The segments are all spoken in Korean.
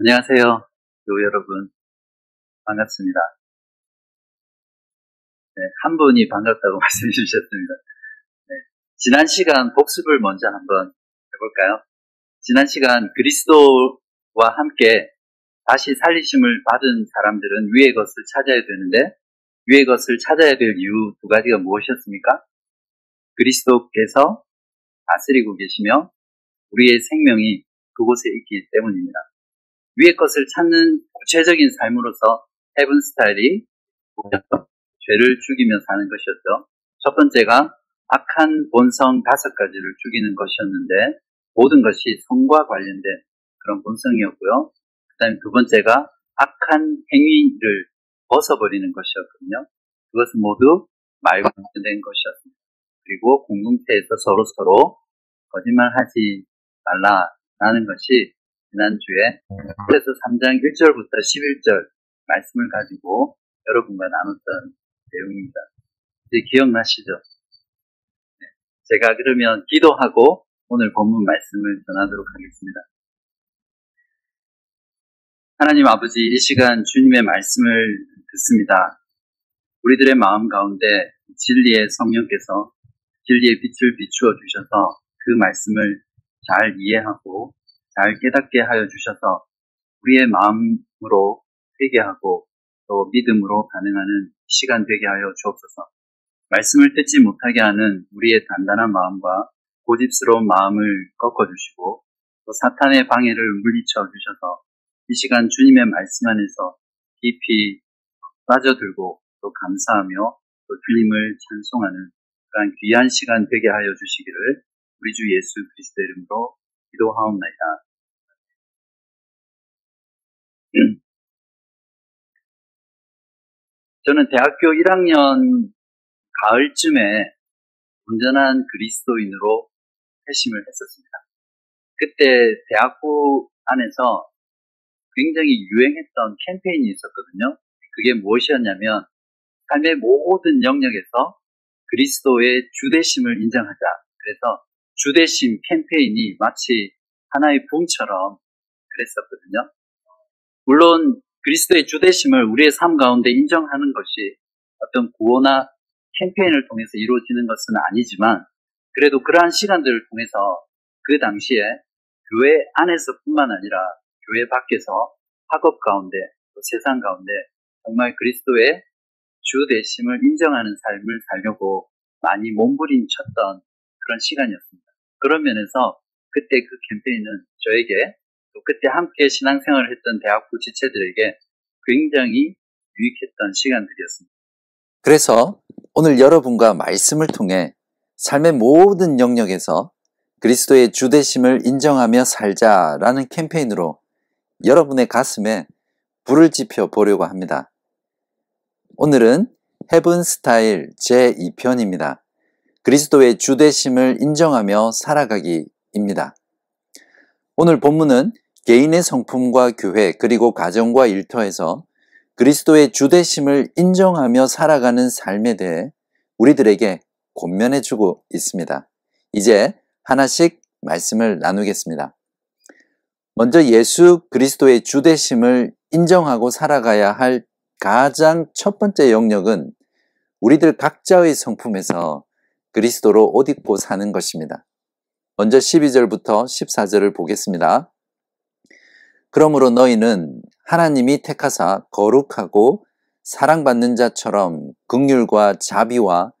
안녕하세요. 교우 여러분. 반갑습니다. 네, 한 분이 반갑다고 말씀해 주셨습니다. 네, 지난 시간 복습을 먼저 한번 해볼까요? 지난 시간 그리스도와 함께 다시 살리심을 받은 사람들은 위의 것을 찾아야 되는데 위의 것을 찾아야 될 이유 두 가지가 무엇이었습니까? 그리스도께서 다스리고 계시며 우리의 생명이 그곳에 있기 때문입니다. 위의 것을 찾는 구체적인 삶으로서 헤븐 스타일이 죄를 죽이며 사는 것이었죠. 첫 번째가 악한 본성 다섯 가지를 죽이는 것이었는데 모든 것이 성과 관련된 그런 본성이었고요. 그 다음에 두 번째가 악한 행위를 벗어버리는 것이었거든요. 그것은 모두 말과 관련된 것이었습니다. 그리고 공동체에서 서로 서로 거짓말하지 말라라는 것이 지난주에 그래서 3장 1절부터 11절 말씀을 가지고 여러분과 나눴던 내용입니다. 이제 기억나시죠? 네. 제가 그러면 기도하고 오늘 본문 말씀을 전하도록 하겠습니다. 하나님 아버지, 이 시간 주님의 말씀을 듣습니다. 우리들의 마음 가운데 진리의 성령께서 진리의 빛을 비추어 주셔서 그 말씀을 잘 이해하고 잘 깨닫게 하여 주셔서 우리의 마음으로 회개하고 또 믿음으로 반응하는 시간 되게 하여 주옵소서. 말씀을 듣지 못하게 하는 우리의 단단한 마음과 고집스러운 마음을 꺾어주시고 또 사탄의 방해를 물리쳐 주셔서 이 시간 주님의 말씀 안에서 깊이 빠져들고 또 감사하며 또 주님을 찬송하는 그러한 귀한 시간 되게 하여 주시기를 우리 주 예수 그리스도 이름으로 기도하옵나이다. 저는 대학교 1학년 가을쯤에 온전한 그리스도인으로 회심을 했었습니다. 그때 대학부 안에서 굉장히 유행했던 캠페인이 있었거든요. 그게 무엇이었냐면 삶의 모든 영역에서 그리스도의 주대심을 인정하자. 그래서 주대심 캠페인이 마치 하나의 붕처럼 그랬었거든요. 물론 그리스도의 주대심을 우리의 삶 가운데 인정하는 것이 어떤 구호나 캠페인을 통해서 이루어지는 것은 아니지만 그래도 그러한 시간들을 통해서 그 당시에 교회 안에서뿐만 아니라 교회 밖에서 학업 가운데 또 세상 가운데 정말 그리스도의 주 대심을 인정하는 삶을 살려고 많이 몸부림쳤던 그런 시간이었습니다. 그런 면에서 그때 그 캠페인은 저에게 또 그때 함께 신앙생활을 했던 대학부 지체들에게 굉장히 유익했던 시간들이었습니다. 그래서 오늘 여러분과 말씀을 통해 삶의 모든 영역에서 그리스도의 주대심을 인정하며 살자라는 캠페인으로 여러분의 가슴에 불을 지펴 보려고 합니다. 오늘은 헤븐 스타일 제2편입니다. 그리스도의 주대심을 인정하며 살아가기입니다. 오늘 본문은 개인의 성품과 교회 그리고 가정과 일터에서 그리스도의 주대심을 인정하며 살아가는 삶에 대해 우리들에게 권면해 주고 있습니다. 이제 하나씩 말씀을 나누겠습니다. 먼저 예수 그리스도의 주대심을 인정하고 살아가야 할 가장 첫 번째 영역은 우리들 각자의 성품에서 그리스도로 옷 입고 사는 것입니다. 먼저 12절부터 14절을 보겠습니다. 그러므로 너희는 하나님이 택하사 거룩하고 사랑받는 자처럼 극률과 자비와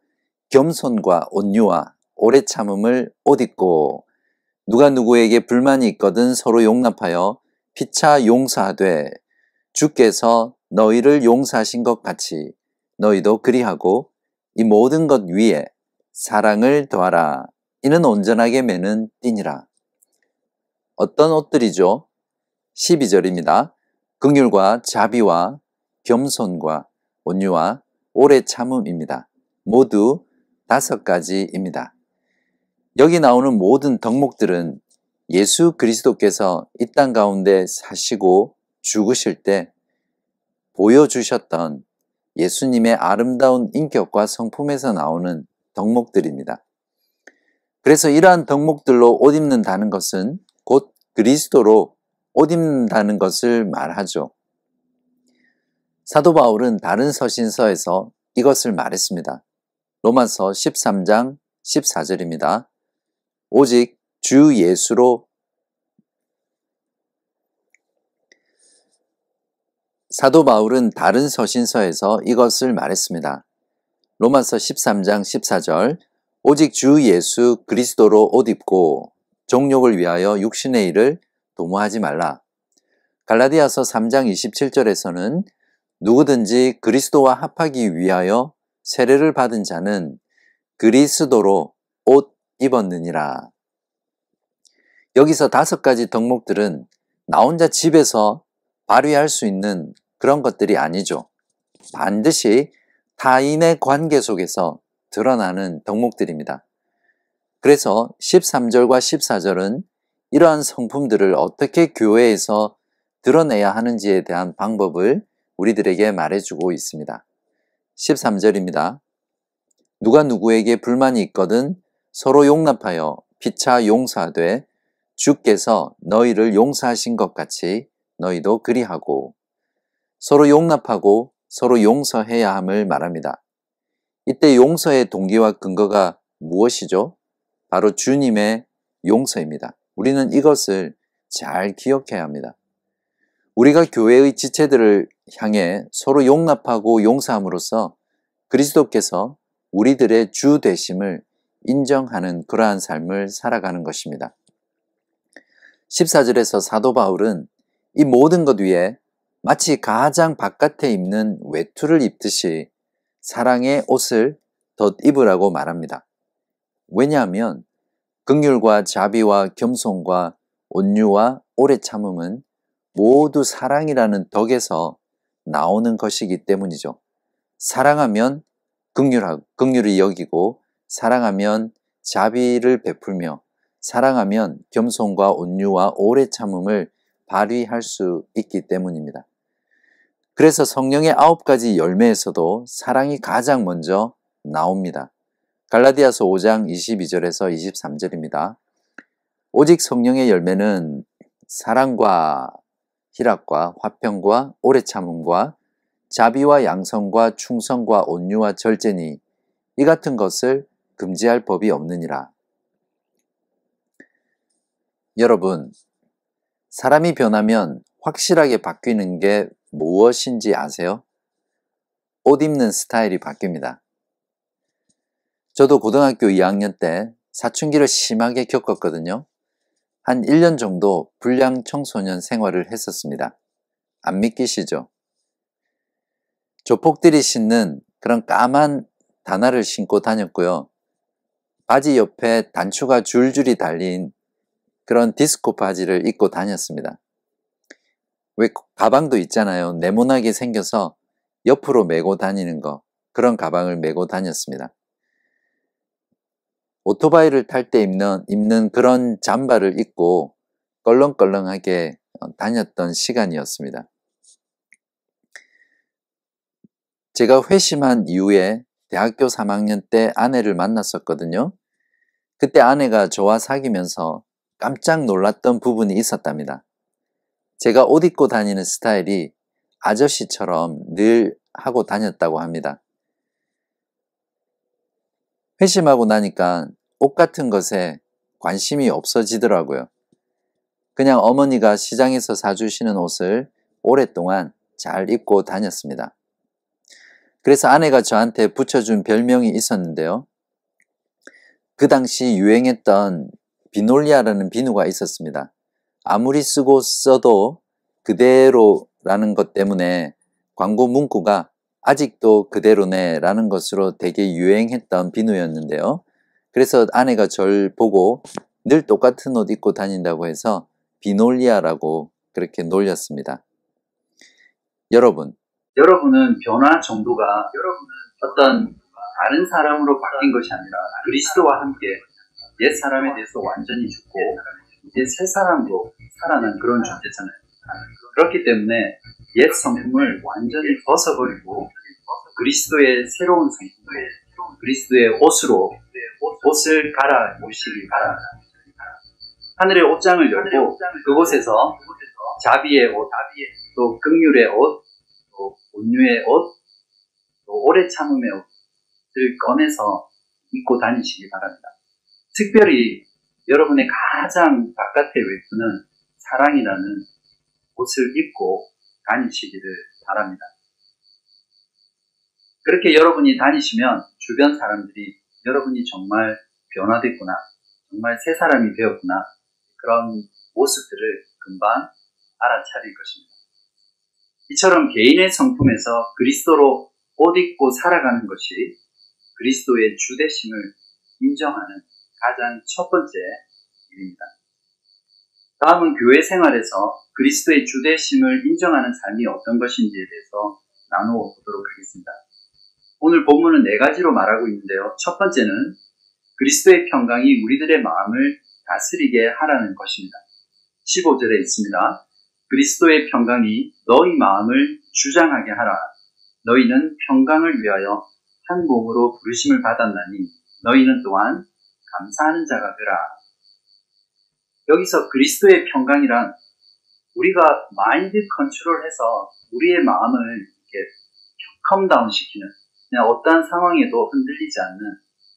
겸손과 온유와 오래 참음을 옷 입고 누가 누구에게 불만이 있거든 서로 용납하여 피차 용서하되 주께서 너희를 용서하신 것 같이 너희도 그리하고 이 모든 것 위에 사랑을 더하라. 이는 온전하게 매는 띠니라. 어떤 옷들이죠? 12절입니다. 긍휼과 자비와 겸손과 온유와 오래 참음입니다. 모두 다섯 가지입니다. 여기 나오는 모든 덕목들은 예수 그리스도께서 이 땅 가운데 사시고 죽으실 때 보여주셨던 예수님의 아름다운 인격과 성품에서 나오는 덕목들입니다. 그래서 이러한 덕목들로 옷 입는다는 것은 곧 그리스도로 옷 입는다는 것을 말하죠. 사도 바울은 다른 서신서에서 이것을 말했습니다. 로마서 13장 14절입니다. 오직 주 예수로 사도 바울은 다른 서신서에서 이것을 말했습니다. 로마서 13장 14절 오직 주 예수 그리스도로 옷 입고 종욕을 위하여 육신의 일을 도모하지 말라. 갈라디아서 3장 27절에서는 누구든지 그리스도와 합하기 위하여 세례를 받은 자는 그리스도로 옷 입었느니라. 여기서 다섯 가지 덕목들은 나 혼자 집에서 발휘할 수 있는 그런 것들이 아니죠. 반드시 타인의 관계 속에서 드러나는 덕목들입니다. 그래서 13절과 14절은 이러한 성품들을 어떻게 교회에서 드러내야 하는지에 대한 방법을 우리들에게 말해주고 있습니다. 13절입니다. 누가 누구에게 불만이 있거든 서로 용납하여 피차 용서하되 주께서 너희를 용서하신 것 같이 너희도 그리하고 서로 용납하고 서로 용서해야 함을 말합니다. 이때 용서의 동기와 근거가 무엇이죠? 바로 주님의 용서입니다. 우리는 이것을 잘 기억해야 합니다. 우리가 교회의 지체들을 향해 서로 용납하고 용서함으로써 그리스도께서 우리들의 주 되심을 인정하는 그러한 삶을 살아가는 것입니다. 14절에서 사도 바울은 이 모든 것 위에 마치 가장 바깥에 입는 외투를 입듯이 사랑의 옷을 덧 입으라고 말합니다. 왜냐하면 극률과 자비와 겸손과 온유와 오래 참음은 모두 사랑이라는 덕에서 나오는 것이기 때문이죠. 사랑하면 극률을 여기고 사랑하면 자비를 베풀며 사랑하면 겸손과 온유와 오래 참음을 발휘할 수 있기 때문입니다. 그래서 성령의 아홉 가지 열매에서도 사랑이 가장 먼저 나옵니다. 갈라디아서 5장 22절에서 23절입니다. 오직 성령의 열매는 사랑과 희락과 화평과 오래 참음과 자비와 양성과 충성과 온유와 절제니 이 같은 것을 금지할 법이 없느니라. 여러분, 사람이 변하면 확실하게 바뀌는 게 무엇인지 아세요? 옷 입는 스타일이 바뀝니다. 저도 고등학교 2학년 때 사춘기를 심하게 겪었거든요. 한 1년 정도 불량 청소년 생활을 했었습니다. 안 믿기시죠? 조폭들이 신는 그런 까만 단화를 신고 다녔고요. 바지 옆에 단추가 줄줄이 달린 그런 디스코 바지를 입고 다녔습니다. 왜 가방도 있잖아요. 네모나게 생겨서 옆으로 메고 다니는 거. 그런 가방을 메고 다녔습니다. 오토바이를 탈 때 입는, 입는 그런 잠바를 입고 껄렁껄렁하게 어, 다녔던 시간이었습니다. 제가 회심한 이후에 대학교 3학년 때 아내를 만났었거든요. 그때 아내가 저와 사귀면서 깜짝 놀랐던 부분이 있었답니다. 제가 옷 입고 다니는 스타일이 아저씨처럼 늘 하고 다녔다고 합니다. 회심하고 나니까 옷 같은 것에 관심이 없어지더라고요. 그냥 어머니가 시장에서 사주시는 옷을 오랫동안 잘 입고 다녔습니다. 그래서 아내가 저한테 붙여준 별명이 있었는데요. 그 당시 유행했던 비놀리아라는 비누가 있었습니다. 아무리 쓰고 써도 그대로라는 것 때문에 광고 문구가 아직도 그대로네 라는 것으로 되게 유행했던 비누였는데요. 그래서 아내가 절 보고 늘 똑같은 옷 입고 다닌다고 해서 비놀리아라고 그렇게 놀렸습니다. 여러분. 여러분은 변화 정도가 여러분은 어떤 다른 사람으로 바뀐 것이 아니라 그리스도와 함께 옛 사람에 대해서 완전히 죽고 이제 새 사람으로 살아난 그런 존재잖아요. 그렇기 때문에 옛 성품을 완전히 벗어버리고 그리스도의 새로운 성품을 그리스도의 옷으로 옷을 갈아 입으시기 바랍니다. 하늘의 옷장을 열고 그곳에서 자비의 옷, 또 극률의 옷, 또 온유의 옷, 또 오래 참음의 옷을 꺼내서 입고 다니시기 바랍니다. 특별히 여러분의 가장 바깥의 외투는 사랑이라는 옷을 입고 다니시기를 바랍니다. 그렇게 여러분이 다니시면 주변 사람들이 여러분이 정말 변화됐구나, 정말 새 사람이 되었구나, 그런 모습들을 금방 알아차릴 것입니다. 이처럼 개인의 성품에서 그리스도로 옷 입고 살아가는 것이 그리스도의 주대심을 인정하는 가장 첫 번째 일입니다. 다음은 교회 생활에서 그리스도의 주대심을 인정하는 삶이 어떤 것인지에 대해서 나누어 보도록 하겠습니다. 오늘 본문은 네 가지로 말하고 있는데요. 첫 번째는 그리스도의 평강이 우리들의 마음을 다스리게 하라는 것입니다. 15절에 있습니다. 그리스도의 평강이 너희 마음을 주장하게 하라. 너희는 평강을 위하여 한 몸으로 부르심을 받았나니 너희는 또한 감사하는 자가 되라. 여기서 그리스도의 평강이란 우리가 마인드 컨트롤해서 우리의 마음을 이렇게 calm down 시키는 그냥 어떠한 상황에도 흔들리지 않는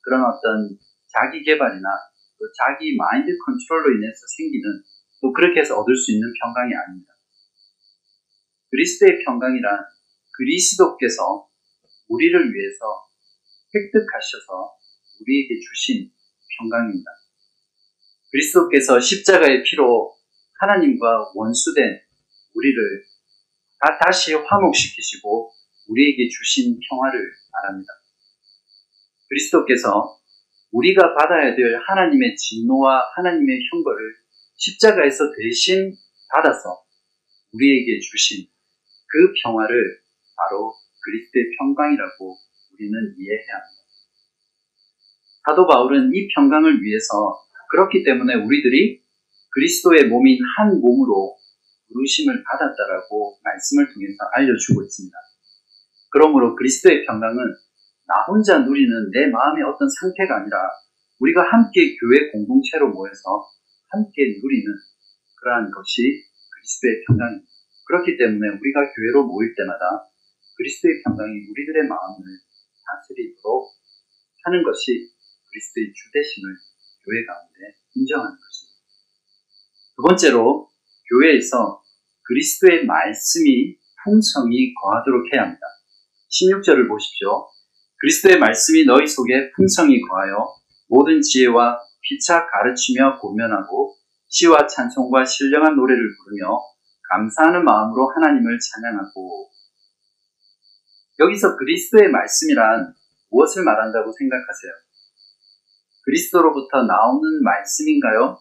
그런 어떤 자기 개발이나 또 자기 마인드 컨트롤로 인해서 생기는 또 그렇게 해서 얻을 수 있는 평강이 아닙니다. 그리스도의 평강이란 그리스도께서 우리를 위해서 획득하셔서 우리에게 주신 평강입니다. 그리스도께서 십자가의 피로 하나님과 원수된 우리를 다 다시 화목시키시고 우리에게 주신 평화를 말합니다. 그리스도께서 우리가 받아야 될 하나님의 진노와 하나님의 형벌을 십자가에서 대신 받아서 우리에게 주신 그 평화를 바로 그리스도의 평강이라고 우리는 이해해야 합니다. 사도 바울은 이 평강을 위해서 그렇기 때문에 우리들이 그리스도의 몸인 한 몸으로 부르심을 받았다라고 말씀을 통해서 알려주고 있습니다. 그러므로 그리스도의 평강은 나 혼자 누리는 내 마음의 어떤 상태가 아니라 우리가 함께 교회 공동체로 모여서 함께 누리는 그러한 것이 그리스도의 평강입니다. 그렇기 때문에 우리가 교회로 모일 때마다 그리스도의 평강이 우리들의 마음을 다스리도록 하는 것이 그리스도의 주대심을 교회 가운데 인정하는 것입니다. 두 번째로 교회에서 그리스도의 말씀이 풍성히 거하도록 해야 합니다. 16절을 보십시오. 그리스도의 말씀이 너희 속에 풍성히 거하여 모든 지혜와 피차 가르치며 고면하고 시와 찬송과 신령한 노래를 부르며 감사하는 마음으로 하나님을 찬양하고 여기서 그리스도의 말씀이란 무엇을 말한다고 생각하세요? 그리스도로부터 나오는 말씀인가요?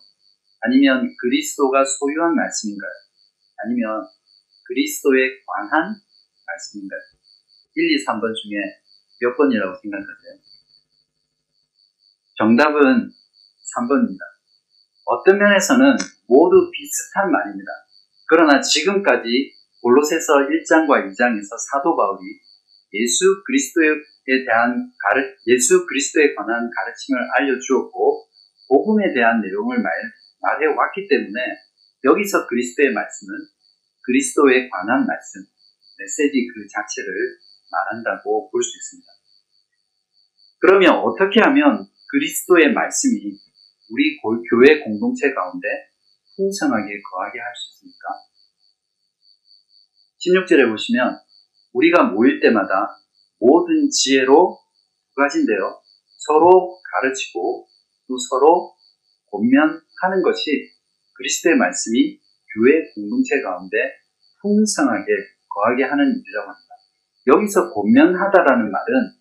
아니면 그리스도가 소유한 말씀인가요? 아니면 그리스도에 관한 말씀인가요? 1, 2, 3번 중에 몇 번이라고 생각하세요? 정답은 3번입니다. 어떤 면에서는 모두 비슷한 말입니다. 그러나 지금까지 골로새서 1장과 2장에서 사도 바울이 예수 그리스도에 대한 가르, 예수 그리스도에 관한 가르침을 알려주었고 복음에 대한 내용을 말, 말해 왔기 때문에 여기서 그리스도의 말씀은 그리스도에 관한 말씀, 메시지 그 자체를 말한다고 볼 수 있습니다. 그러면 어떻게 하면 그리스도의 말씀이 우리 교회 공동체 가운데 풍성하게 거하게 할 수 있습니까? 16절에 보시면 우리가 모일 때마다 모든 지혜로 두 가지인데요. 서로 가르치고 또 서로 권면하는 것이 그리스도의 말씀이 교회 공동체 가운데 풍성하게 거하게 하는 일이라고 합니다. 여기서 권면하다라는 말은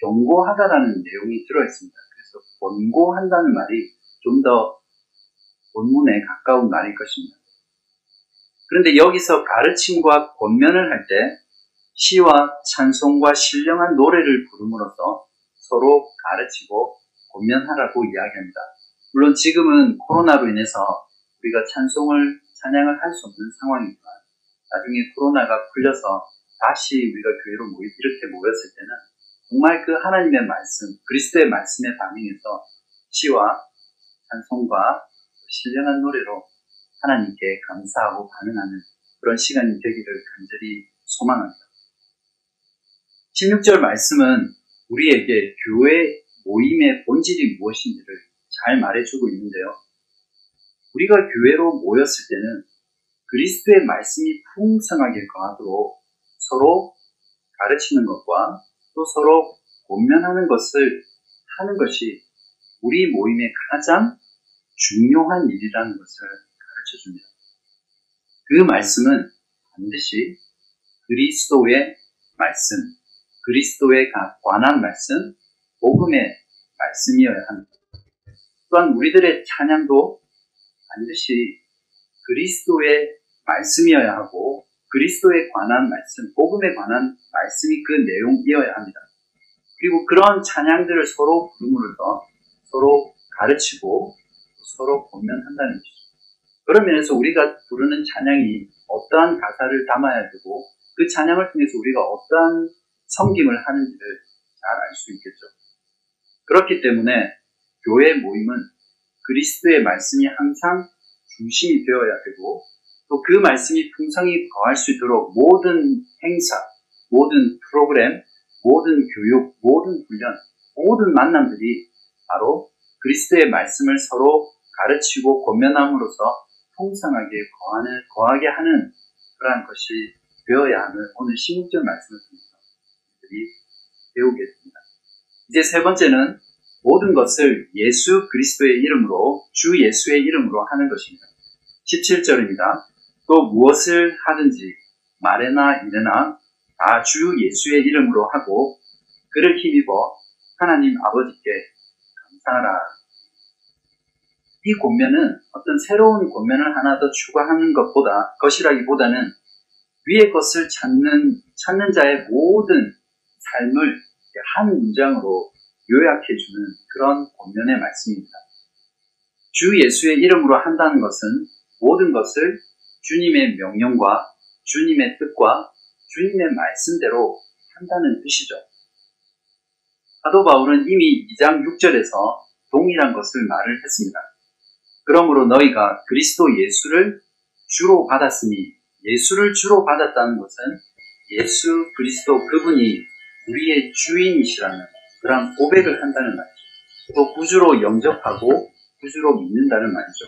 경고하다라는 내용이 들어있습니다. 그래서 권고한다는 말이 좀 더 본문에 가까운 말일 것입니다. 그런데 여기서 가르침과 권면을 할 때 시와 찬송과 신령한 노래를 부름으로써 서로 가르치고 권면하라고 이야기합니다. 물론 지금은 코로나로 인해서 우리가 찬송을 찬양을 할 수 없는 상황이지만 나중에 코로나가 풀려서 다시 우리가 교회로 모이 이렇게 모였을 때는 정말 그 하나님의 말씀, 그리스도의 말씀에 반응해서 시와 찬송과 신령한 노래로 하나님께 감사하고 반응하는 그런 시간이 되기를 간절히 소망합니다. 16절 말씀은 우리에게 교회 모임의 본질이 무엇인지를 잘 말해주고 있는데요. 우리가 교회로 모였을 때는 그리스도의 말씀이 풍성하게 거하도록 서로 가르치는 것과 또 서로 권면하는 것을 하는 것이 우리 모임의 가장 중요한 일이라는 것을 가르쳐 줍니다. 그 말씀은 반드시 그리스도의 말씀, 그리스도에 관한 말씀, 복음의 말씀이어야 합니다. 또한 우리들의 찬양도 반드시 그리스도의 말씀이어야 하고 그리스도에 관한 말씀, 복음에 관한 말씀이 그 내용이어야 합니다. 그리고 그런 찬양들을 서로 부름으로써 서로 가르치고 서로 권면한다는 것이죠. 그런 면에서 우리가 부르는 찬양이 어떠한 가사를 담아야 되고 그 찬양을 통해서 우리가 어떠한 섬김을 하는지를 잘 알 수 있겠죠. 그렇기 때문에 교회 모임은 그리스도의 말씀이 항상 중심이 되어야 되고 또 그 말씀이 풍성히 거할 수 있도록 모든 행사, 모든 프로그램, 모든 교육, 모든 훈련, 모든 만남들이 바로 그리스도의 말씀을 서로 가르치고 권면함으로써 풍성하게 거하는, 거하게 하는 그러한 것이 되어야 하는 오늘 16절 말씀을 통해서 우리들이 배우게 됩니다. 이제 세 번째는 모든 것을 예수 그리스도의 이름으로 주 예수의 이름으로 하는 것입니다. 17절입니다. 또 무엇을 하든지 말에나 일에나 다 주 예수의 이름으로 하고 그를 힘입어 하나님 아버지께 감사하라. 이 권면은 어떤 새로운 권면을 하나 더 추가하는 것보다 것이라기보다는 위의 것을 찾는 찾는 자의 모든 삶을 한 문장으로 요약해주는 그런 권면의 말씀입니다. 주 예수의 이름으로 한다는 것은 모든 것을 주님의 명령과 주님의 뜻과 주님의 말씀대로 한다는 뜻이죠. 사도 바울은 이미 2장 6절에서 동일한 것을 말을 했습니다. 그러므로 너희가 그리스도 예수를 주로 받았으니 예수를 주로 받았다는 것은 예수 그리스도 그분이 우리의 주인이시라는 그런 고백을 한다는 말이죠. 또 구주로 영접하고 구주로 믿는다는 말이죠.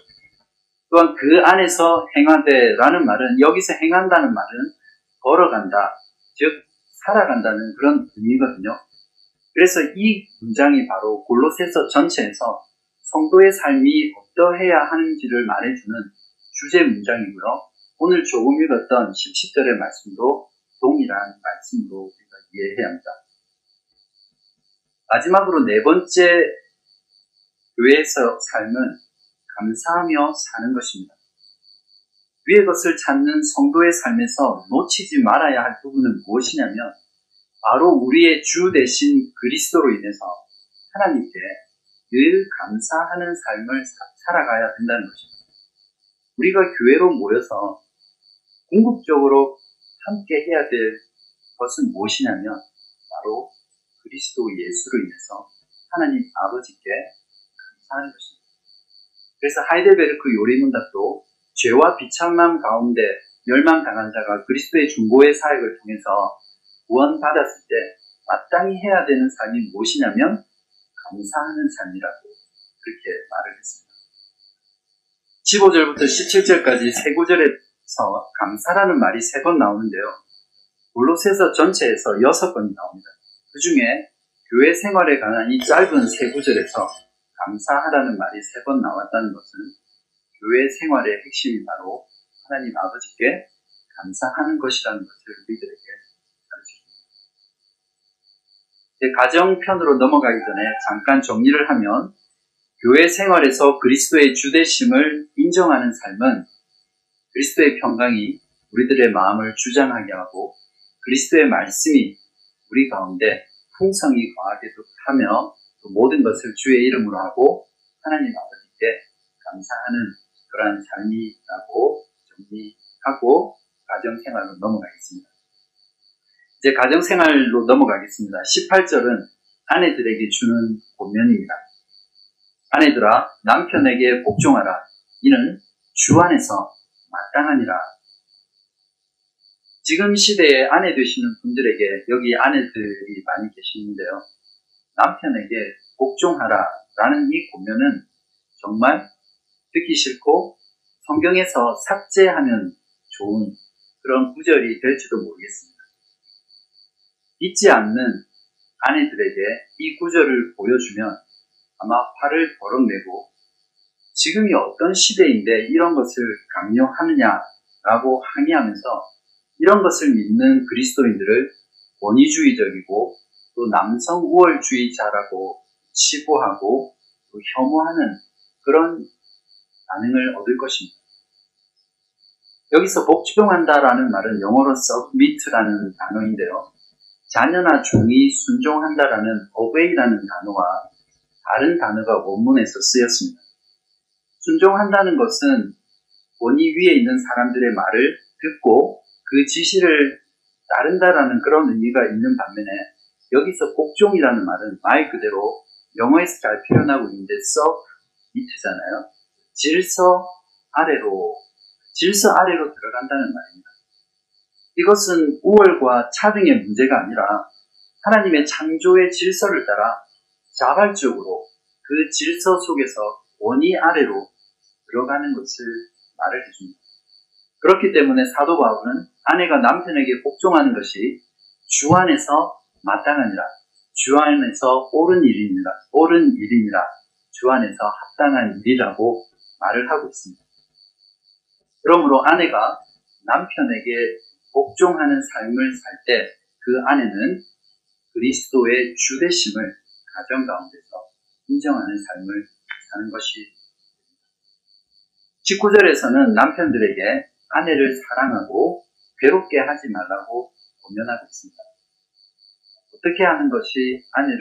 또한 그 안에서 행하되라는 말은 여기서 행한다는 말은 걸어간다, 즉 살아간다는 그런 의미거든요. 그래서 이 문장이 바로 골로새서 전체에서 성도의 삶이 어떠해야 하는지를 말해주는 주제 문장이고요. 오늘 조금 읽었던 17절의 말씀도 동일한 말씀으로 이해해야 합니다. 마지막으로 네 번째 교회에서 삶은 감사하며 사는 것입니다. 위의 것을 찾는 성도의 삶에서 놓치지 말아야 할 부분은 무엇이냐면 바로 우리의 주 대신 그리스도로 인해서 하나님께 늘 감사하는 삶을 살아가야 된다는 것입니다. 우리가 교회로 모여서 궁극적으로 함께 해야 될 것은 무엇이냐면 바로 그리스도 예수로 인해서 하나님 아버지께 감사하는 것입니다. 그래서 하이델베르크 요리문답도 죄와 비참함 가운데 멸망당한 자가 그리스도의 중보의 사역을 통해서 구원받았을 때 마땅히 해야 되는 삶이 무엇이냐면 감사하는 삶이라고 그렇게 말을 했습니다. 15절부터 17절까지 세 구절에서 감사라는 말이 세 번 나오는데요. 골로새서 전체에서 여섯 번이 나옵니다. 그 중에 교회 생활에 관한 이 짧은 세 구절에서 감사하라는 말이 세 번 나왔다는 것은 교회 생활의 핵심이 바로 하나님 아버지께 감사하는 것이라는 것을 우리들에게 가정편으로 넘어가기 전에 잠깐 정리를 하면 교회 생활에서 그리스도의 주대심을 인정하는 삶은 그리스도의 평강이 우리들의 마음을 주장하게 하고 그리스도의 말씀이 우리 가운데 풍성히 거하게 하며 모든 것을 주의 이름으로 하고 하나님 아버지께 감사하는 그러한 삶이라고 정리하고 가정생활로 넘어가겠습니다. 이제 가정생활로 넘어가겠습니다. 18절은 아내들에게 주는 본면입니다. 아내들아 남편에게 복종하라. 이는 주 안에서 마땅하니라. 지금 시대에 아내 되시는 분들에게 여기 아내들이 많이 계시는데요. 남편에게 복종하라 라는 이 고면은 정말 듣기 싫고 성경에서 삭제하면 좋은 그런 구절이 될지도 모르겠습니다. 믿지 않는 아내들에게 이 구절을 보여주면 아마 화를 버럭내고 지금이 어떤 시대인데 이런 것을 강요하느냐라고 항의하면서 이런 것을 믿는 그리스도인들을 원의주의적이고 또 남성 우월주의자라고 치부하고 또 혐오하는 그런 반응을 얻을 것입니다. 여기서 복종한다라는 말은 영어로 submit라는 단어인데요. 자녀나 종이 순종한다라는 obey라는 단어와 다른 단어가 원문에서 쓰였습니다. 순종한다는 것은 원이 위에 있는 사람들의 말을 듣고 그 지시를 따른다라는 그런 의미가 있는 반면에 여기서 복종이라는 말은 말 그대로 영어에서 잘 표현하고 있는데 submit잖아요. 질서 아래로 질서 아래로 들어간다는 말입니다. 이것은 우월과 차등의 문제가 아니라 하나님의 창조의 질서를 따라 자발적으로 그 질서 속에서 원이 아래로 들어가는 것을 말을 해줍니다. 그렇기 때문에 사도 바울은 아내가 남편에게 복종하는 것이 주 안에서 마땅하니라. 주 안에서 옳은 일이니라. 옳은 일이니라. 주 안에서 합당한 일이라고 말을 하고 있습니다. 그러므로 아내가 남편에게 복종하는 삶을 살 때 그 아내는 그리스도의 주대심을 가정 가운데서 인정하는 삶을 사는 것이 19절에서는 남편들에게 아내를 사랑하고 괴롭게 하지 말라고 권면하고 있습니다. 어떻게 하는 것이 아내를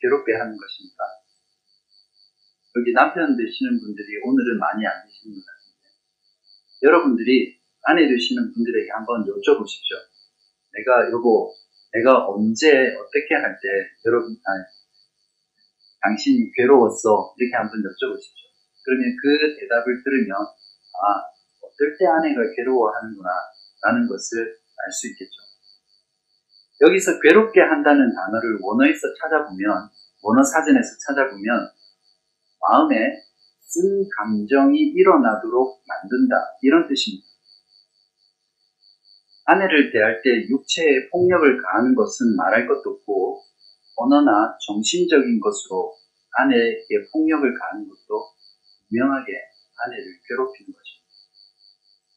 괴롭게 하는 것입니까? 여기 남편 되시는 분들이 오늘은 많이 안 계시는 것 같은데 여러분들이 아내 되시는 분들에게 한번 여쭤보십시오. 내가 여보, 내가 언제 어떻게 할 때 여러분 아, 당신이 괴로웠어 이렇게 한번 여쭤보십시오. 그러면 그 대답을 들으면 아 어떨 때 아내가 괴로워하는구나 라는 것을 알 수 있겠죠. 여기서 괴롭게 한다는 단어를 원어에서 찾아보면 원어 사전에서 찾아보면 마음에 쓴 감정이 일어나도록 만든다 이런 뜻입니다. 아내를 대할 때 육체의 폭력을 가하는 것은 말할 것도 없고 언어나 정신적인 것으로 아내에게 폭력을 가하는 것도 분명하게 아내를 괴롭히는 것입니다.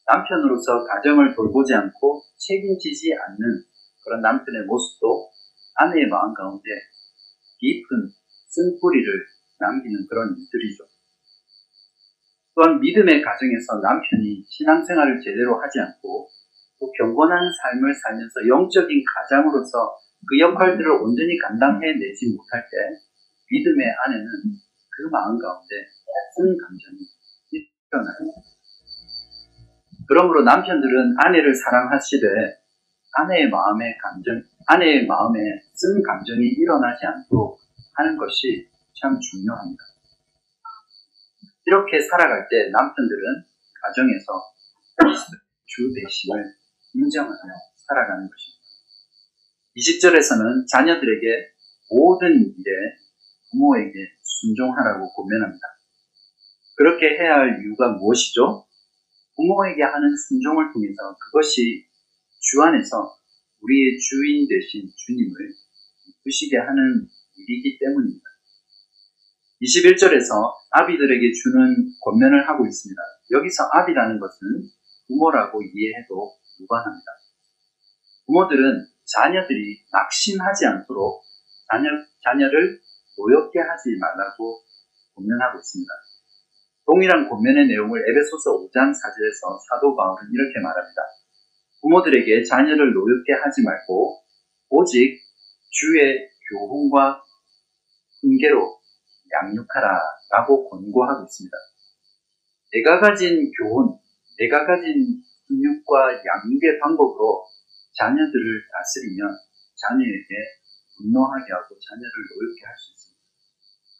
남편으로서 가정을 돌보지 않고 책임지지 않는 그런 남편의 모습도 아내의 마음 가운데 깊은 쓴뿌리를 남기는 그런 일들이죠. 또한 믿음의 가정에서 남편이 신앙생활을 제대로 하지 않고 또 경건한 삶을 살면서 영적인 가장으로서 그 역할들을 온전히 감당해내지 못할 때 믿음의 아내는 그 마음 가운데 쓴 감정이 일어나요. 그러므로 남편들은 아내를 사랑하시되 아내의 마음에 감정, 아내의 마음에 쓴 감정이 일어나지 않도록 하는 것이 참 중요합니다. 이렇게 살아갈 때 남편들은 가정에서 주 대심을 인정하며 살아가는 것입니다. 20절에서는 자녀들에게 모든 일에 부모에게 순종하라고 고면합니다. 그렇게 해야 할 이유가 무엇이죠? 부모에게 하는 순종을 통해서 그것이 주 안에서 우리의 주인 되신 주님을 기쁘시게 하는 일이기 때문입니다. 21절에서 아비들에게 주는 권면을 하고 있습니다. 여기서 아비라는 것은 부모라고 이해해도 무관합니다. 부모들은 자녀들이 낙심하지 않도록 자녀, 자녀를 노엽게 하지 말라고 권면하고 있습니다. 동일한 권면의 내용을 에베소서 5장 4절에서 사도 바울은 이렇게 말합니다. 부모들에게 자녀를 노엽게 하지 말고 오직 주의 교훈과 훈계로 양육하라 라고 권고하고 있습니다. 내가 가진 교훈, 내가 가진 훈육과 양육의 방법으로 자녀들을 다스리면 자녀에게 분노하게 하고 자녀를 노엽게 할 수 있습니다.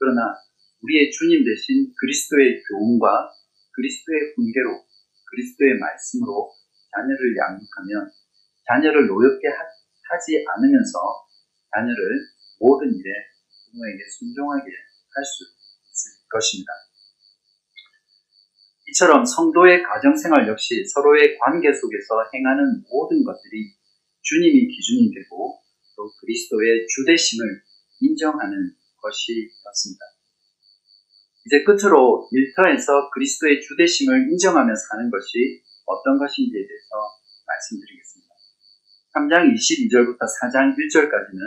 그러나 우리의 주님 대신 그리스도의 교훈과 그리스도의 훈계로 그리스도의 말씀으로 자녀를 양육하면 자녀를 노엽게 하지 않으면서 자녀를 모든 일에 부모에게 순종하게 할 수 있을 것입니다. 이처럼 성도의 가정생활 역시 서로의 관계 속에서 행하는 모든 것들이 주님이 기준이 되고 또 그리스도의 주대심을 인정하는 것이었습니다. 이제 끝으로 일터에서 그리스도의 주대심을 인정하며 사는 것이 어떤 것인지에 대해서 말씀드리겠습니다. 3장 22절부터 4장 1절까지는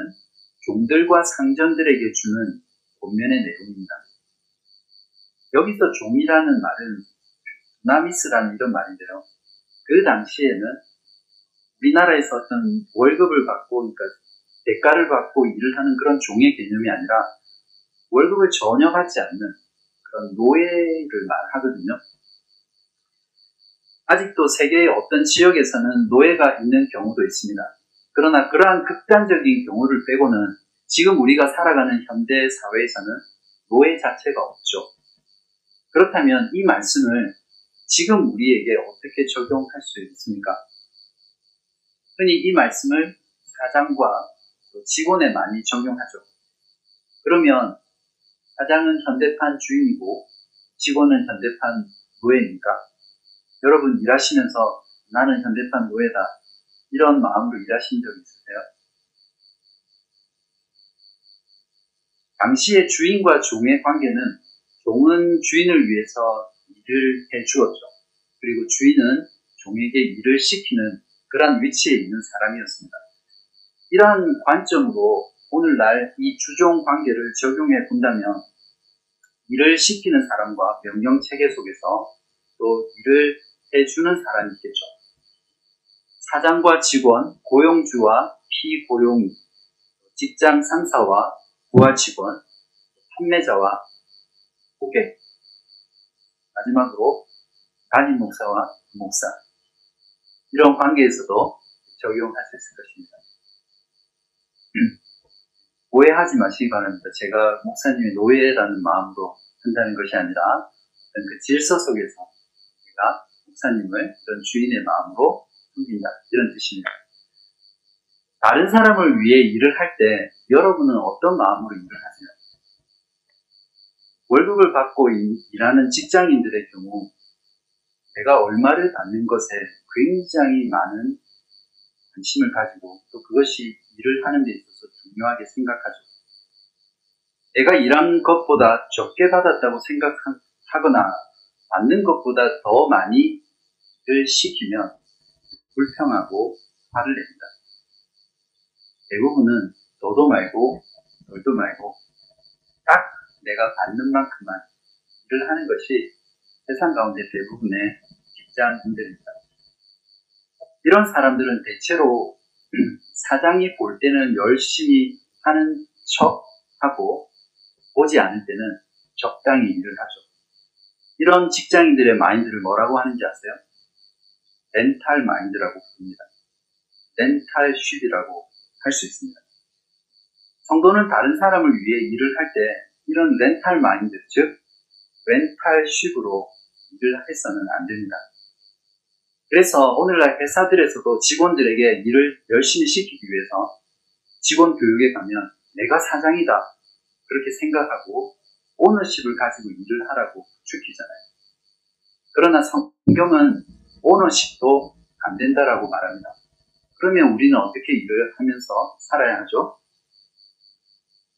종들과 상전들에게 주는 본면의 내용입니다. 여기서 종이라는 말은 나미스라는 이런 말인데요. 그 당시에는 우리나라에서 어떤 월급을 받고, 그러니까 대가를 받고 일을 하는 그런 종의 개념이 아니라 월급을 전혀 받지 않는 그런 노예를 말하거든요. 아직도 세계의 어떤 지역에서는 노예가 있는 경우도 있습니다. 그러나 그러한 극단적인 경우를 빼고는 지금 우리가 살아가는 현대 사회에서는 노예 자체가 없죠. 그렇다면 이 말씀을 지금 우리에게 어떻게 적용할 수 있습니까? 흔히 이 말씀을 사장과 직원에 많이 적용하죠. 그러면 사장은 현대판 주인이고 직원은 현대판 노예입니까? 여러분 일하시면서 나는 현대판 노예다 이런 마음으로 일하신 적 있으세요? 당시의 주인과 종의 관계는 종은 주인을 위해서 일을 해 주었죠. 그리고 주인은 종에게 일을 시키는 그러한 위치에 있는 사람이었습니다. 이러한 관점으로 오늘날 이 주종 관계를 적용해 본다면 일을 시키는 사람과 명령 체계 속에서 또 일을 해주는 사람이 있겠죠. 사장과 직원, 고용주와 피고용이, 직장 상사와 부하 직원, 판매자와 고객, 마지막으로 담임 목사와 목사 이런 관계에서도 적용할 수 있을 것입니다. 오해하지 마시기 바랍니다. 제가 목사님의 노예라는 마음으로 한다는 것이 아니라 그 질서 속에서 제가 목사님을 이런 주인의 마음으로 섬긴다 이런 뜻입니다. 다른 사람을 위해 일을 할 때 여러분은 어떤 마음으로 일을 하세요? 월급을 받고 일하는 직장인들의 경우 내가 얼마를 받는 것에 굉장히 많은 관심을 가지고 또 그것이 일을 하는 데 있어서 중요하게 생각하죠. 내가 일한 것보다 적게 받았다고 생각하거나 받는 것보다 더 많이 일 시키면 불평하고 화를 냅니다. 대부분은 너도 말고 너도 말고 딱 내가 받는 만큼만 일을 하는 것이 세상 가운데 대부분의 직장인들입니다. 이런 사람들은 대체로 사장이 볼 때는 열심히 하는 척 하고 보지 않을 때는 적당히 일을 하죠. 이런 직장인들의 마인드를 뭐라고 하는지 아세요? 렌탈 마인드라고 부릅니다. 렌탈 쉽이라고 할 수 있습니다. 성도는 다른 사람을 위해 일을 할 때 이런 렌탈 마인드, 즉 렌탈 쉽으로 일을 해서는 안 됩니다. 그래서 오늘날 회사들에서도 직원들에게 일을 열심히 시키기 위해서 직원 교육에 가면 내가 사장이다. 그렇게 생각하고 오너십을 가지고 일을 하라고 추키잖아요. 그러나 성경은 오너십도 안 된다라고 말합니다. 그러면 우리는 어떻게 일을 하면서 살아야 하죠?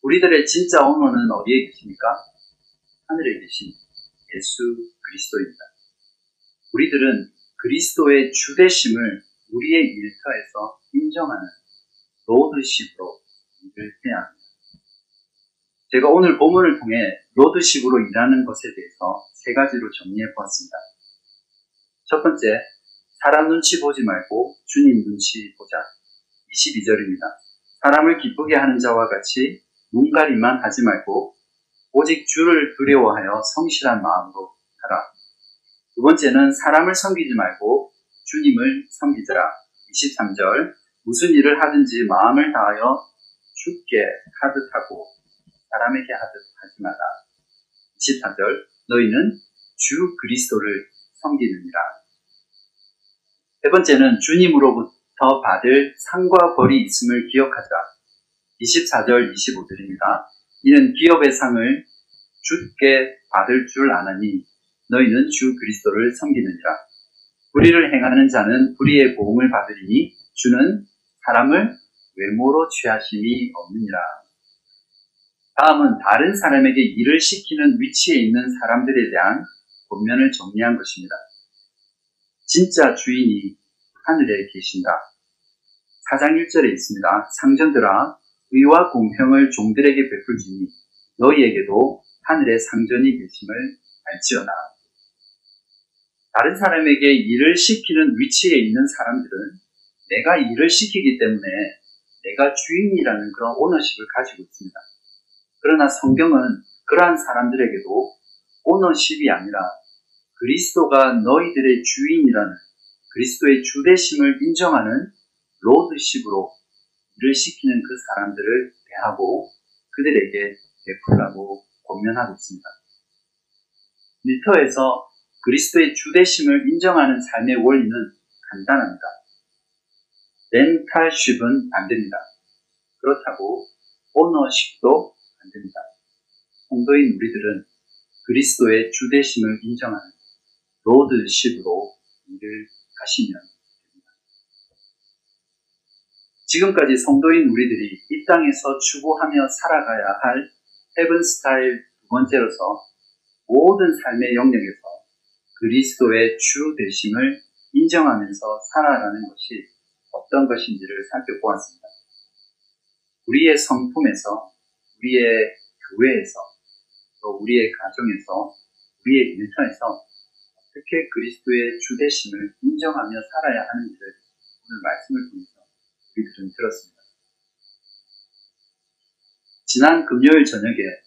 우리들의 진짜 오너는 어디에 계십니까? 하늘에 계신 예수 그리스도입니다. 우리들은 그리스도의 주대심을 우리의 일터에서 인정하는 로드십으로 일을 해야 합니다. 제가 오늘 본문을 통해 로드십으로 일하는 것에 대해서 세 가지로 정리해 보았습니다. 첫 번째, 사람 눈치 보지 말고 주님 눈치 보자. 22절입니다. 사람을 기쁘게 하는 자와 같이 눈가리만 하지 말고 오직 주를 두려워하여 성실한 마음으로 하라. 두 번째는 사람을 섬기지 말고 주님을 섬기자. 23절 무슨 일을 하든지 마음을 다하여 죽게 하듯 하고 사람에게 하듯 하지 마라. 24절 너희는 주 그리스도를 섬기느니라. 세 번째는 주님으로부터 받을 상과 벌이 있음을 기억하자. 24절 25절입니다. 이는 기업의 상을 주께 받을 줄 아나니 너희는 주 그리스도를 섬기느니라. 불의를 행하는 자는 불의의 보응을 받으리니 주는 사람을 외모로 취하심이 없느니라. 다음은 다른 사람에게 일을 시키는 위치에 있는 사람들에 대한 본면을 정리한 것입니다. 진짜 주인이 하늘에 계신다. 사장 1절에 있습니다. 상전들아 의와 공평을 종들에게 베풀지니 너희에게도 하늘의 상전이 계심을 알지어다. 다른 사람에게 일을 시키는 위치에 있는 사람들은 내가 일을 시키기 때문에 내가 주인이라는 그런 오너십을 가지고 있습니다. 그러나 성경은 그러한 사람들에게도 오너십이 아니라 그리스도가 너희들의 주인이라는 그리스도의 주대심을 인정하는 로드십으로 일을 시키는 그 사람들을 대하고 그들에게 베풀라고 권면하고 있습니다. 리터에서 그리스도의 주대심을 인정하는 삶의 원리는 간단합니다. 렌탈쉽은 안 됩니다. 그렇다고 ownership도 안 됩니다. 성도인 우리들은 그리스도의 주 되심을 인정하는 lordship으로 일을 하시면 됩니다. 지금까지 성도인 우리들이 이 땅에서 추구하며 살아가야 할 heaven style 두 번째로서 모든 삶의 영역에서 그리스도의 주 되심을 인정하면서 살아가는 것이 어떤 것인지를 살펴보았습니다. 우리의 성품에서, 우리의 교회에서, 또 우리의 가정에서, 우리의 일터에서 어떻게 그리스도의 주대심을 인정하며 살아야 하는지를 오늘 말씀을 통해서 우리들은 들었습니다. 지난 금요일 저녁에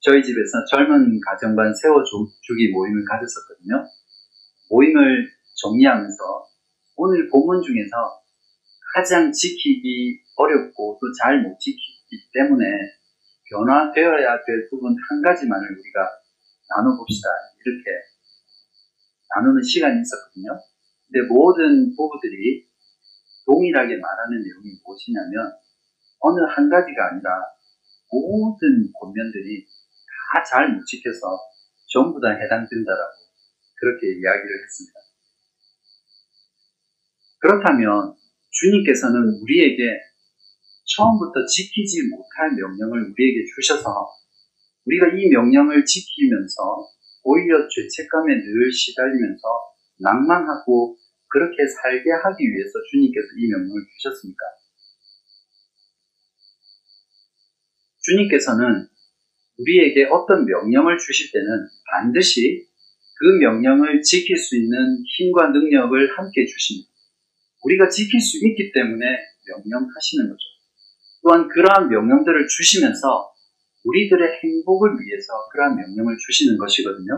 저희 집에서 젊은 가정반 세워주기 모임을 가졌었거든요. 모임을 정리하면서 오늘 본문 중에서 가장 지키기 어렵고 또 잘 못 지키기 때문에 변화되어야 될 부분 한 가지만을 우리가 나눠봅시다. 이렇게 나누는 시간이 있었거든요. 근데 모든 부부들이 동일하게 말하는 내용이 무엇이냐면 어느 한 가지가 아니라 모든 권면들이 다 잘 못 지켜서 전부 다 해당된다라고 그렇게 이야기를 했습니다. 그렇다면 주님께서는 우리에게 처음부터 지키지 못할 명령을 우리에게 주셔서 우리가 이 명령을 지키면서 오히려 죄책감에 늘 시달리면서 낭만하고 그렇게 살게 하기 위해서 주님께서 이 명령을 주셨습니까? 주님께서는 우리에게 어떤 명령을 주실 때는 반드시 그 명령을 지킬 수 있는 힘과 능력을 함께 주십니다. 우리가 지킬 수 있기 때문에 명령하시는 거죠. 또한 그러한 명령들을 주시면서 우리들의 행복을 위해서 그러한 명령을 주시는 것이거든요.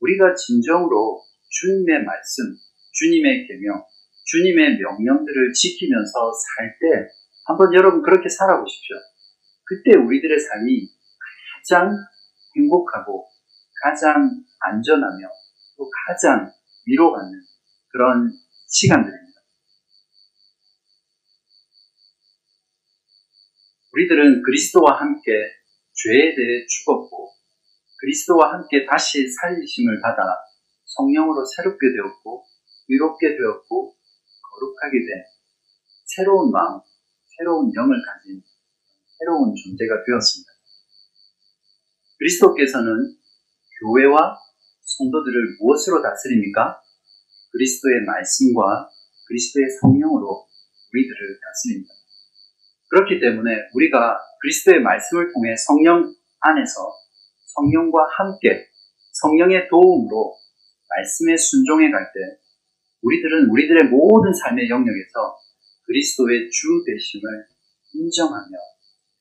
우리가 진정으로 주님의 말씀, 주님의 계명, 주님의 명령들을 지키면서 살 때 한번 여러분 그렇게 살아보십시오. 그때 우리들의 삶이 가장 행복하고 가장 안전하며 또 가장 위로받는 그런 시간들입니다. 우리들은 그리스도와 함께 죄에 대해 죽었고 그리스도와 함께 다시 살리심을 받아 성령으로 새롭게 되었고 위롭게 되었고 거룩하게 된 새로운 마음, 새로운 영을 가진 새로운 존재가 되었습니다. 그리스도께서는 교회와 성도들을 무엇으로 다스립니까? 그리스도의 말씀과 그리스도의 성령으로 우리들을 다스립니다. 그렇기 때문에 우리가 그리스도의 말씀을 통해 성령 안에서 성령과 함께 성령의 도움으로 말씀에 순종해 갈 때 우리들은 우리들의 모든 삶의 영역에서 그리스도의 주 되심을 인정하며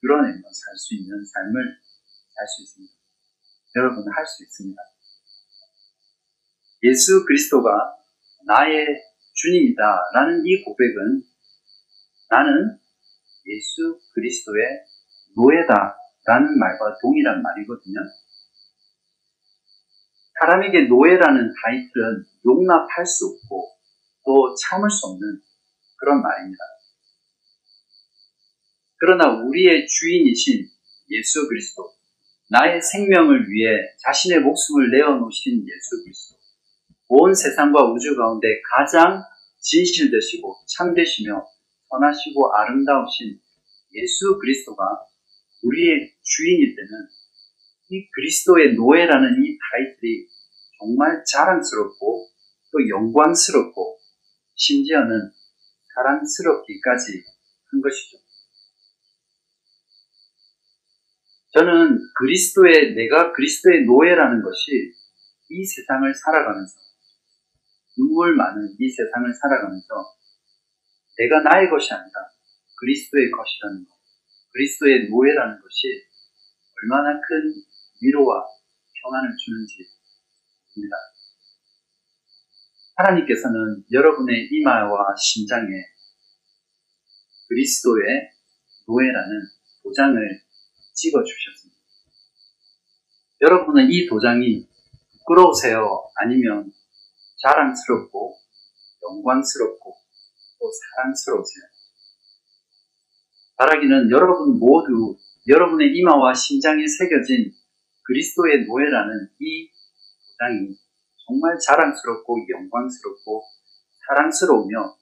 드러내며 살 수 있는 삶을 살수 있습니다. 여러분은 할 수 있습니다. 예수 그리스도가 나의 주님이다 라는 이 고백은 나는 예수 그리스도의 노예다 라는 말과 동일한 말이거든요. 사람에게 노예라는 타이틀은 용납할 수 없고 또 참을 수 없는 그런 말입니다. 그러나 우리의 주인이신 예수 그리스도, 나의 생명을 위해 자신의 목숨을 내어놓으신 예수 그리스도, 온 세상과 우주 가운데 가장 진실되시고 참되시며 선하시고 아름다우신 예수 그리스도가 우리의 주인일 때는 이 그리스도의 노예라는 이 타이틀이 정말 자랑스럽고 또 영광스럽고 심지어는 사랑스럽기까지 한 것이죠. 저는 그리스도의, 내가 그리스도의 노예라는 것이 이 세상을 살아가면서, 눈물 많은 이 세상을 살아가면서, 내가 나의 것이 아니라 그리스도의 것이라는 것, 그리스도의 노예라는 것이 얼마나 큰 위로와 평안을 주는지 봅니다. 하나님께서는 여러분의 이마와 심장에 그리스도의 노예라는 도장을 찍어 주셨습니다. 여러분은 이 도장이 부끄러우세요? 아니면 자랑스럽고 영광스럽고 또 사랑스러우세요? 바라기는 여러분 모두 여러분의 이마와 심장에 새겨진 그리스도의 노예라는 이 도장이 정말 자랑스럽고 영광스럽고 사랑스러우며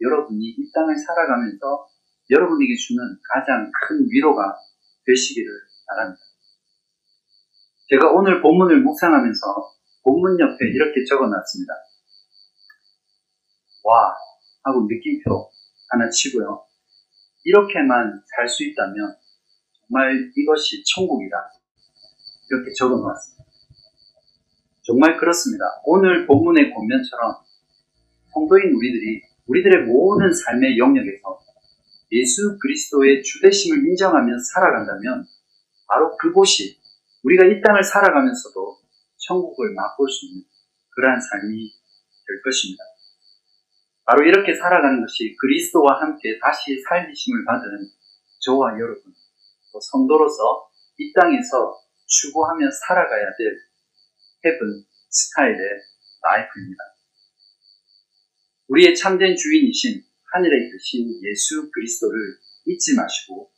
여러분이 이 땅을 살아가면서 여러분에게 주는 가장 큰 위로가 되시기를 바랍니다. 제가 오늘 본문을 묵상하면서 본문 옆에 이렇게 적어 놨습니다. 와! 하고 느낌표 하나 치고요. 이렇게만 살 수 있다면 정말 이것이 천국이다. 이렇게 적어 놓았습니다. 정말 그렇습니다. 오늘 본문의 본면처럼 성도인 우리들이 우리들의 모든 삶의 영역에서 예수 그리스도의 주 되심을 인정하며 살아간다면 바로 그곳이 우리가 이 땅을 살아가면서도 천국을 맛볼 수 있는 그러한 삶이 될 것입니다. 바로 이렇게 살아가는 것이 그리스도와 함께 다시 살리심을 받은 저와 여러분, 또 성도로서 이 땅에서 추구하며 살아가야 될 heaven style의 life입니다. 우리의 참된 주인이신 하늘에 계신 예수 그리스도를 잊지 마시고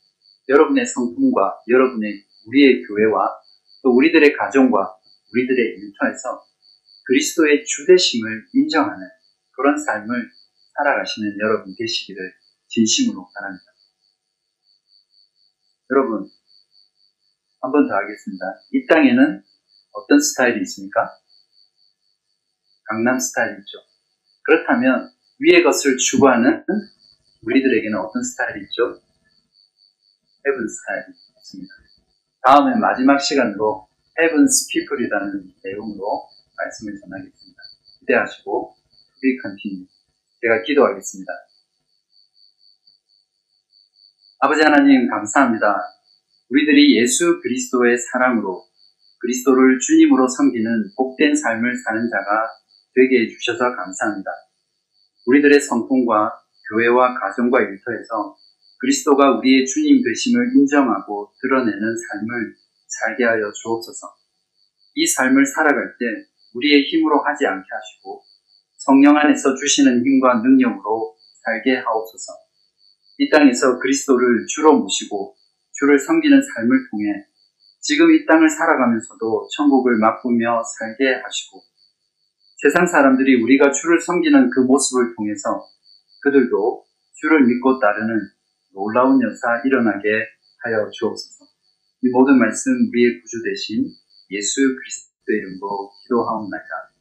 여러분의 성품과 여러분의 우리의 교회와 또 우리들의 가정과 우리들의 일터에서 그리스도의 주대심을 인정하는 그런 삶을 살아가시는 여러분 되시기를 진심으로 바랍니다. 여러분, 한 번 더 하겠습니다. 이 땅에는 어떤 스타일이 있습니까? 강남 스타일이 있죠. 그렇다면 위의 것을 추구하는 우리들에게는 어떤 스타일이 있죠? heaven style이 있습니다. 다음에 마지막 시간으로 heaven's people이라는 내용으로 말씀을 전하겠습니다. 기대하시고 to continue 제가 기도하겠습니다. 아버지 하나님 감사합니다. 우리들이 예수 그리스도의 사랑으로 그리스도를 주님으로 섬기는 복된 삶을 사는 자가 되게 해주셔서 감사합니다. 우리들의 성품과 교회와 가정과 일터에서 그리스도가 우리의 주님 되심을 인정하고 드러내는 삶을 살게 하여 주옵소서. 이 삶을 살아갈 때 우리의 힘으로 하지 않게 하시고 성령 안에서 주시는 힘과 능력으로 살게 하옵소서. 이 땅에서 그리스도를 주로 모시고 주를 섬기는 삶을 통해 지금 이 땅을 살아가면서도 천국을 맛보며 살게 하시고 세상 사람들이 우리가 주를 섬기는 그 모습을 통해서 그들도 주를 믿고 따르는 놀라운 역사 일어나게 하여 주옵소서. 이 모든 말씀 우리의 구주 대신 예수 그리스도의 이름으로 기도하옵나이다.